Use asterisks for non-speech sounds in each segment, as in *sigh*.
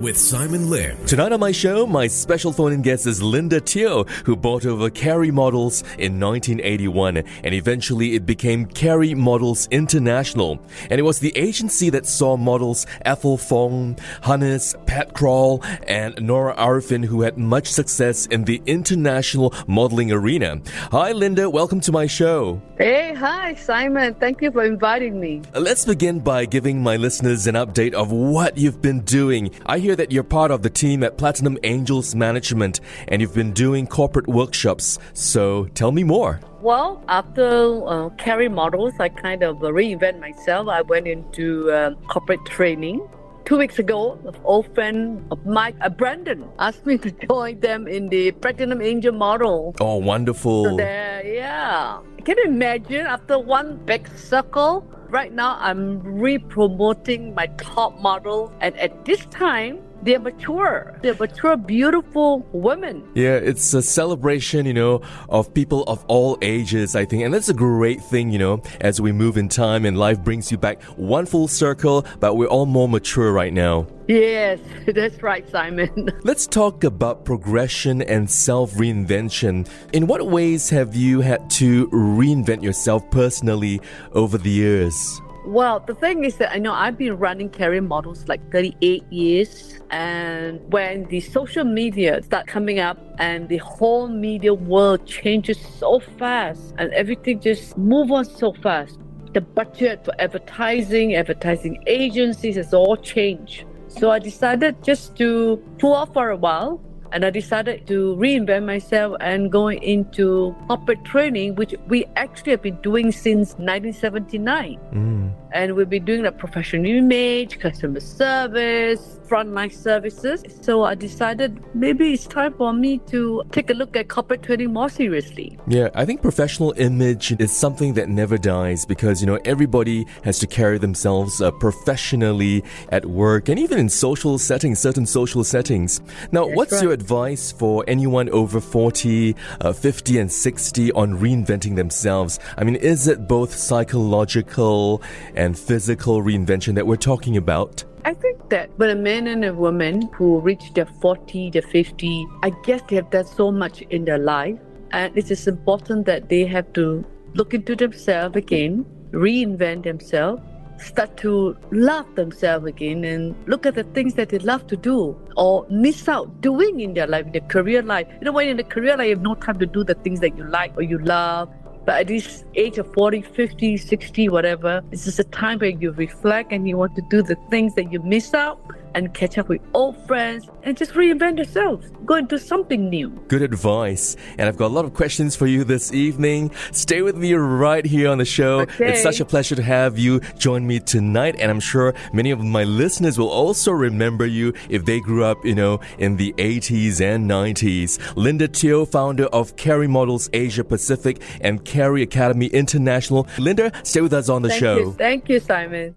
with Simon Lim. Tonight on my show, my special phone-in guest is Linda Teo, who bought over Carrie Models in 1981, and eventually it became Carrie Models International. And it was the agency that saw models Ethel Fong, Hanis, Pat Kraal, and Nora Ariffin who had much success in the international modeling arena. Hi, Linda. Welcome to my show. Hey, hi, Simon. Thank you for inviting me. Let's begin by giving my listeners an update of what you've been doing. I hear that you're part of the team at Platinum Angels Management and you've been doing corporate workshops. So tell me more. Well, after uh, Carrie Models, I kind of reinvent myself. I went into uh, corporate training. Two weeks ago, an old friend of mine, uh, Brandon, asked me to *laughs* join them in the Platinum Angel model. Oh, wonderful. So there, yeah. Can you imagine after one big circle? Right now, I'm re-promoting my top model, and at this time, they're mature. They're mature, beautiful women. Yeah, it's a celebration, you know, of people of all ages, I think. And that's a great thing, you know, as we move in time and life brings you back one full circle, but we're all more mature right now. Yes, *laughs* that's right, Simon. *laughs* Let's talk about progression and self reinvention. In what ways have you had to reinvent yourself personally over the years? Well, the thing is that I know I've been running Carrie Models like 38 years. And when the social media start coming up and the whole media world changes so fast and everything just move on so fast, the budget for advertising, advertising agencies has all changed. So I decided just to pull off for a while and I decided to reinvent myself and go into corporate training, which we actually have been doing since 1979. Mm. And we've been doing the professional image, customer service, frontline services. So I decided maybe it's time for me to take a look at corporate training more seriously. Yeah, I think professional image is something that never dies because, you know, everybody has to carry themselves uh, professionally at work and even in social settings, certain social settings. Now, That's what's right. your advice for anyone over 40, uh, 50, and 60 on reinventing themselves? I mean, is it both psychological and physical reinvention that we're talking about? I think that when a man and a woman who reach their 40, their 50, I guess they have done so much in their life. And it is important that they have to look into themselves again, reinvent themselves, start to love themselves again and look at the things that they love to do or miss out doing in their life, in their career life. You know, when in the career life, you have no time to do the things that you like or you love. But at this age of 40, 50, 60, whatever, this is a time where you reflect and you want to do the things that you miss out and catch up with old friends and just reinvent yourself. Go into something new. Good advice. And I've got a lot of questions for you this evening. Stay with me right here on the show. Okay. It's such a pleasure to have you join me tonight. And I'm sure many of my listeners will also remember you if they grew up, you know, in the 80s and 90s. Linda Teo, founder of Carrie Models Asia Pacific and Carrie Academy International. Linda, stay with us on the Thank show. You. Thank you, Simon.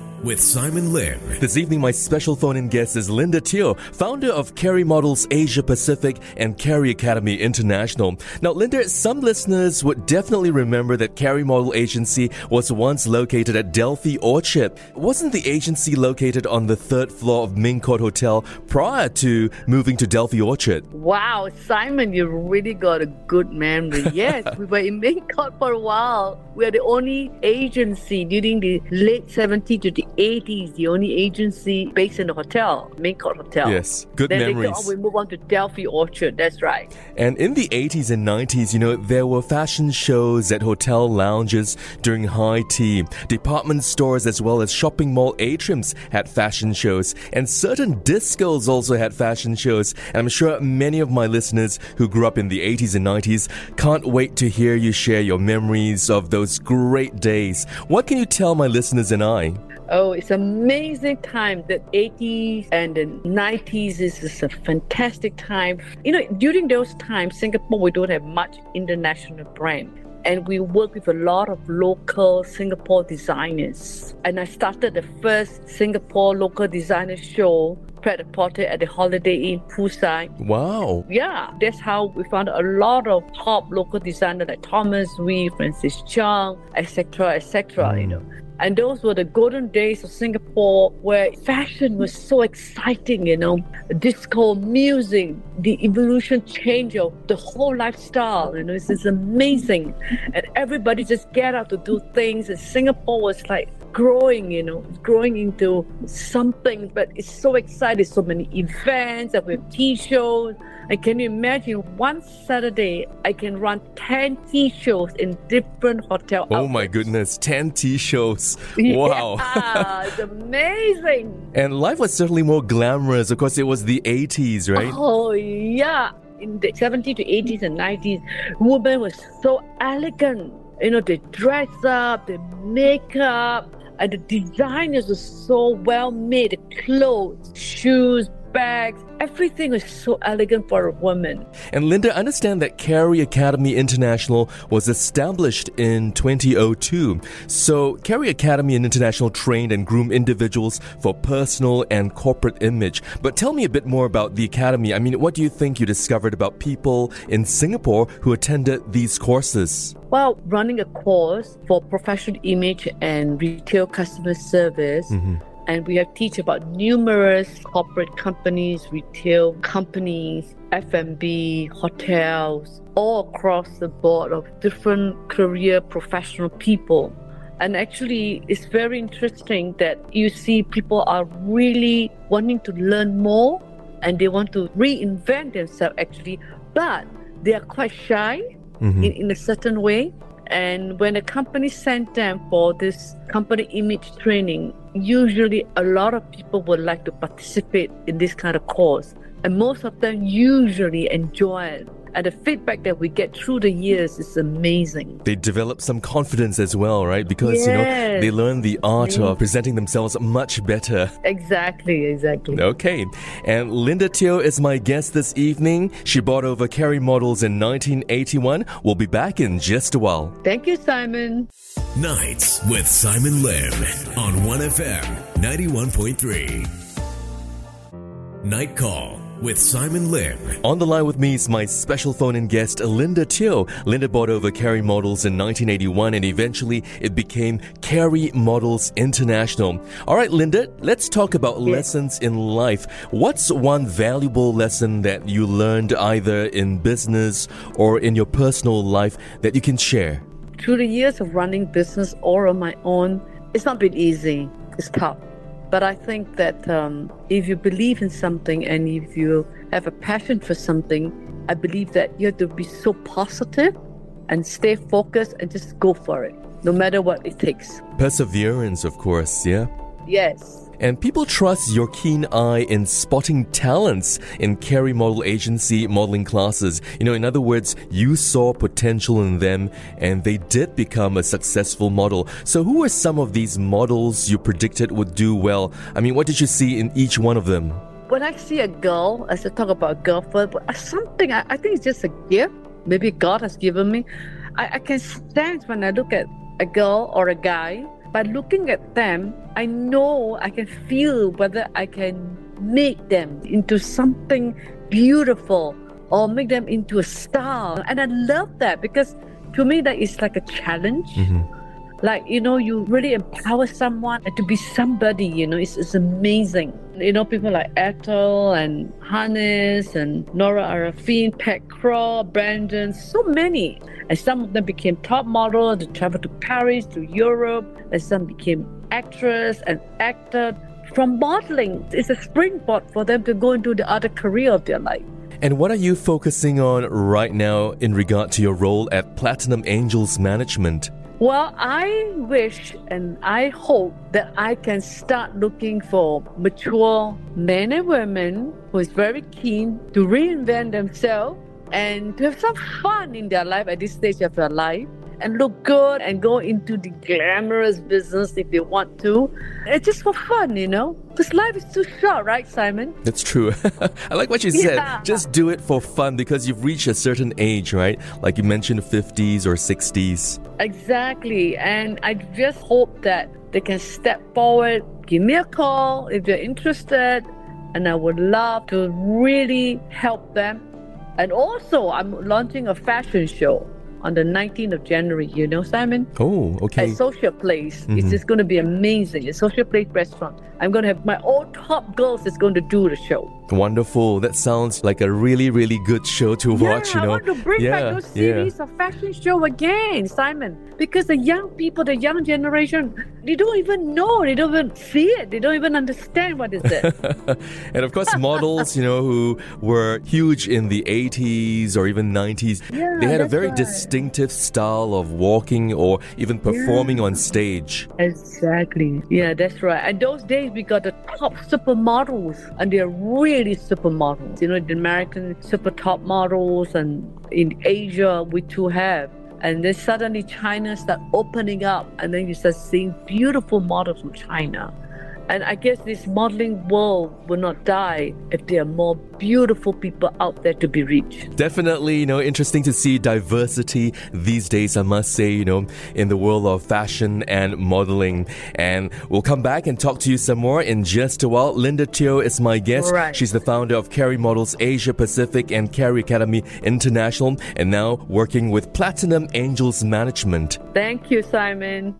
with Simon Lim. This evening, my special phone in guest is Linda Teo, founder of Carrie Models Asia Pacific and Carrie Academy International. Now, Linda, some listeners would definitely remember that Carrie Model Agency was once located at Delfi Orchard. Wasn't the agency located on the third floor of Ming Court Hotel prior to moving to Delfi Orchard? Wow, Simon, you really got a good memory. *laughs* Yes, we were in Ming Court for a while. We are the only agency during the late 70s to the 80s, the only agency based in the hotel, Ming Court Hotel. Yes, good then memories. Later on, we move on to Delfi Orchard. That's right. And in the 80s and 90s, you know, there were fashion shows at hotel lounges during high tea. Department stores as well as shopping mall atriums had fashion shows, and certain discos also had fashion shows. And I'm sure many of my listeners who grew up in the 80s and 90s can't wait to hear you share your memories of those great days. What can you tell my listeners and I? Oh, it's amazing time. The 80s and the 90s is, is a fantastic time. You know, during those times, Singapore, we don't have much international brand and we work with a lot of local Singapore designers. And I started the first Singapore local designer show pret-a-porter at the Holiday Inn poolside. Wow. Yeah, that's how we found a lot of top local designers like Thomas Wee, Francis Chung, etc., etc. You mm. know, and those were the golden days of Singapore where fashion was so exciting, you know, disco music, the evolution change of the whole lifestyle, you know, it's, it's amazing. And everybody just get out to do things. And Singapore was like growing, you know, growing into something, but it's so exciting. So many events and we have tea shows. And can you imagine one Saturday I can run 10 tea shows in different hotel Oh my goodness, 10 tea shows. *laughs* Wow. Yeah, it's amazing. *laughs* and life was certainly more glamorous. Of course, it was the 80s, right? Oh, yeah. In the 70s to 80s and 90s, women were so elegant. You know, they dress up, they make up, and the designers were so well made. Clothes, shoes, bags, everything was so elegant for a woman. And Linda, understand that Carrie Academy International was established in 2002. So, Carrie Academy and International trained and groomed individuals for personal and corporate image. But tell me a bit more about the academy. I mean, what do you think you discovered about people in Singapore who attended these courses? Well, running a course for professional image and retail customer service. Mm-hmm. And we have teach about numerous corporate companies, retail companies, F&B, hotels, all across the board of different career professional people. And actually, it's very interesting that you see people are really wanting to learn more and they want to reinvent themselves actually, but they are quite shy mm-hmm. in, in a certain way. And when a company sent them for this company image training, usually a lot of people would like to participate in this kind of course. And most of them usually enjoy it. And the feedback that we get through the years is amazing. They develop some confidence as well, right? Because, you know, they learn the art of presenting themselves much better. Exactly, exactly. Okay, and Linda Teo is my guest this evening. She brought over Carrie models in 1981. We'll be back in just a while. Thank you, Simon. Nights with Simon Lim on 1FM 91.3. Night Call with Simon Lim. On the line with me is my special phone in guest, Linda Teo. Linda bought over Carrie Models in 1981 and eventually it became Carrie Models International. All right, Linda, let's talk about lessons in life. What's one valuable lesson that you learned either in business or in your personal life that you can share? Through the years of running business or on my own, it's not been easy. It's tough. But I think that um, if you believe in something and if you have a passion for something, I believe that you have to be so positive and stay focused and just go for it, no matter what it takes. Perseverance, of course, yeah? Yes. And people trust your keen eye in spotting talents in Carrie Model Agency modeling classes. You know, in other words, you saw potential in them and they did become a successful model. So, who were some of these models you predicted would do well? I mean, what did you see in each one of them? When I see a girl, I talk about a girl first, but something I, I think it's just a gift. Maybe God has given me. I, I can sense when I look at a girl or a guy, by looking at them, I know I can feel whether I can make them into something beautiful or make them into a star. And I love that because to me, that is like a challenge. Mm-hmm. Like, you know, you really empower someone to be somebody, you know, it's, it's amazing. You know, people like Ethel and Hanis and Nora Ariffin, Pat Kraal, Brandon, so many. And some of them became top models, they traveled to Paris, to Europe, and some became actress and actor. From modeling, it's a springboard for them to go into the other career of their life. And what are you focusing on right now in regard to your role at Platinum Angels Management? Well, I wish and I hope that I can start looking for mature men and women who is very keen to reinvent themselves and to have some fun in their life at this stage of their life and look good and go into the glamorous business if they want to. It's just for fun, you know? Because life is too short, right, Simon? That's true. *laughs* I like what you said. Yeah. Just do it for fun because you've reached a certain age, right? Like you mentioned 50s or 60s. Exactly. And I just hope that they can step forward, give me a call if you're interested, and I would love to really help them. And also, I'm launching a fashion show on the 19th of January, you know, Simon? Oh, okay. At Social Place. Mhm. It's just going to be amazing. A Social Place restaurant. I'm going to have my all top girls is going to do the show. Wonderful. That sounds like a really, really good show to watch, you know. I want to bring yeah, back those yeah. series of fashion show again, Simon. Because the young people, the young generation, they don't even know. They don't even see it. They don't even understand what is it. *laughs* and of course, models, you know, who were huge in the 80s or even 90s, Yeah, they had a very right. distinctive style of walking or even performing on stage. Exactly. Yeah, that's right. And those days we got the top supermodels, and they're really supermodels. You know, the American super top models, and in Asia we too have. And then suddenly China start opening up, and then you start seeing beautiful models from China. And I guess this modeling world will not die if there are more beautiful people out there to be reached. Definitely, you know, interesting to see diversity these days, I must say, you know, in the world of fashion and modeling. And we'll come back and talk to you some more in just a while. Linda Teo is my guest. Right. She's the founder of Carrie Models Asia Pacific and Carrie Academy International, and now working with Platinum Angels Management. Thank you, Simon.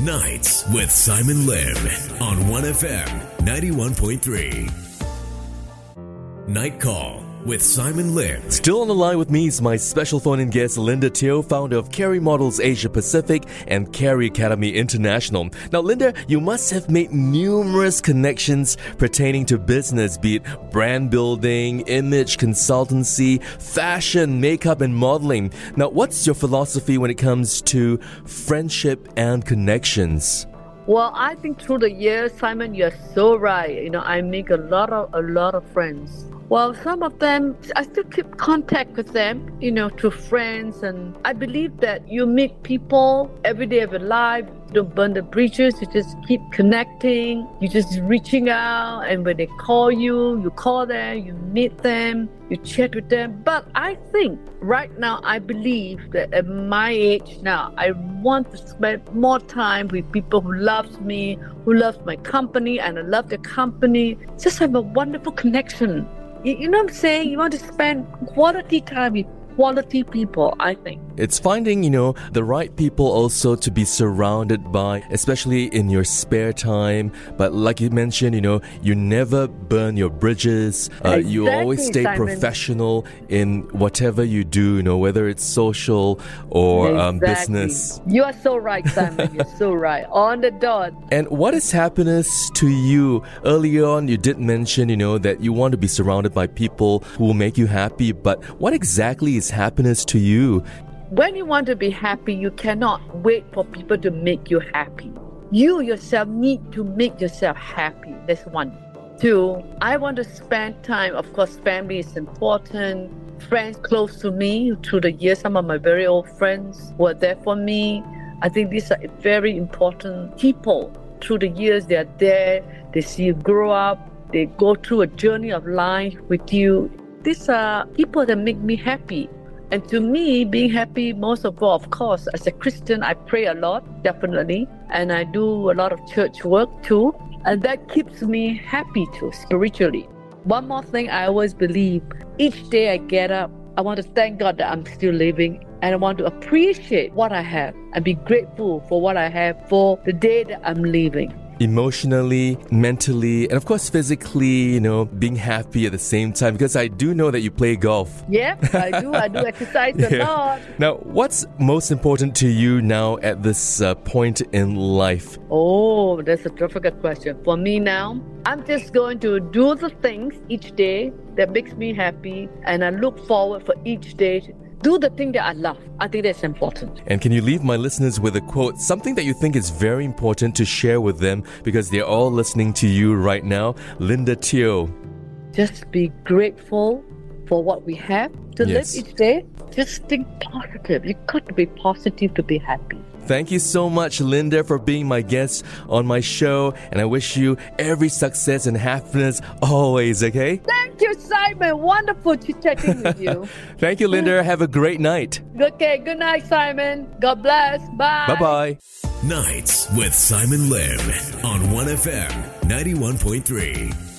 Nights with Simon Lim on 1FM 91.3. Night Call with Simon Lim. Still on the line with me is my special phone in guest, Linda Teo, founder of Carrie Models Asia Pacific and Carrie Academy International. Now, Linda, you must have made numerous connections pertaining to business, be it brand building, image consultancy, fashion, makeup, and modeling. Now, what's your philosophy when it comes to friendship and connections? Well, I think through the years, Simon, you're so right. You know, I make a lot of a lot of friends. Well, some of them, I still keep contact with them, you know, through friends. And I believe that you meet people every day of your life. You don't burn the bridges. You just keep connecting. You just reaching out. And when they call you, you call them, you meet them, you chat with them. But I think right now, I believe that at my age now, I want to spend more time with people who loves me, who loves my company, and I love their company. Just have a wonderful connection. You, know what I'm saying? You want to spend quality time with quality people, I think. It's finding, you know, the right people also to be surrounded by, especially in your spare time. But like you mentioned, you know, you never burn your bridges. Uh, you always stay Simon. professional in whatever you do, you know, whether it's social or um, business. You are so right, Simon. You're so right. On the dot. And what is happiness to you? Earlier on, you did mention, you know, that you want to be surrounded by people who will make you happy. But what exactly is happiness to you? When you want to be happy, you cannot wait for people to make you happy. You yourself need to make yourself happy. That's one. Two, I want to spend time. Of course, family is important. Friends close to me through the years, some of my very old friends were there for me. I think these are very important people. Through the years, they are there. They see you grow up. They go through a journey of life with you. These are people that make me happy. And to me, being happy, most of all, of course, as a Christian, I pray a lot, definitely. And I do a lot of church work too. And that keeps me happy too, spiritually. One more thing I always believe each day I get up, I want to thank God that I'm still living. And I want to appreciate what I have and be grateful for what I have for the day that I'm living. Emotionally, mentally, and of course physically, you know, being happy at the same time because I do know that you play golf. Yep, I do. I do *laughs* exercise a Yeah. lot. Now, what's most important to you now at this uh, point in life? Oh, that's a difficult question. For me now, I'm just going to do the things each day that makes me happy, and I look forward for each day. Do the thing that I love. I think that's important. And can you leave my listeners with a quote, something that you think is very important to share with them because they're all listening to you right now? Linda Teo. Just be grateful for what we have to Yes. live each day. Just think positive. You got to be positive to be happy. Thank you so much, Linda, for being my guest on my show, and I wish you every success and happiness always, okay? Thank you, Simon. Wonderful to chatting with you. *laughs* Thank you, Linda. *laughs* Have a great night. Okay, good night, Simon. God bless. Bye. Bye bye. Nights with Simon Lim on 1FM 91.3.